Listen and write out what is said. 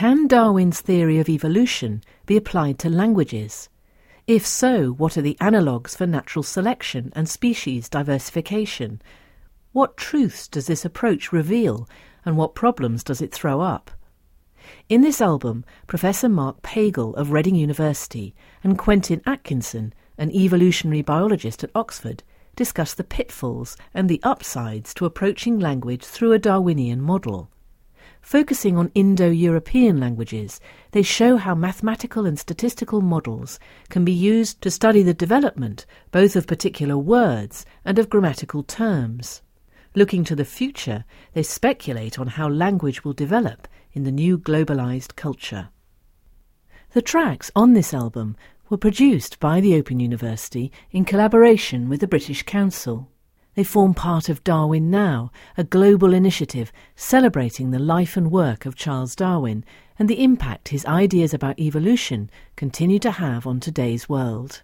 Can Darwin's theory of evolution be applied to languages? If so, what are the analogues for natural selection and species diversification? What truths does this approach reveal, and what problems does it throw up? In this album, Professor Mark Pagel of Reading University and Quentin Atkinson, an evolutionary biologist at Oxford, discuss the pitfalls and the upsides to approaching language through a Darwinian model. Focusing on Indo European languages, they show how mathematical and statistical models can be used to study the development both of particular words and of grammatical terms. Looking to the future, they speculate on how language will develop in the new globalized culture. The tracks on this album were produced by the Open University in collaboration with the British Council. They form part of Darwin Now, a global initiative celebrating the life and work of Charles Darwin and the impact his ideas about evolution continue to have on today's world.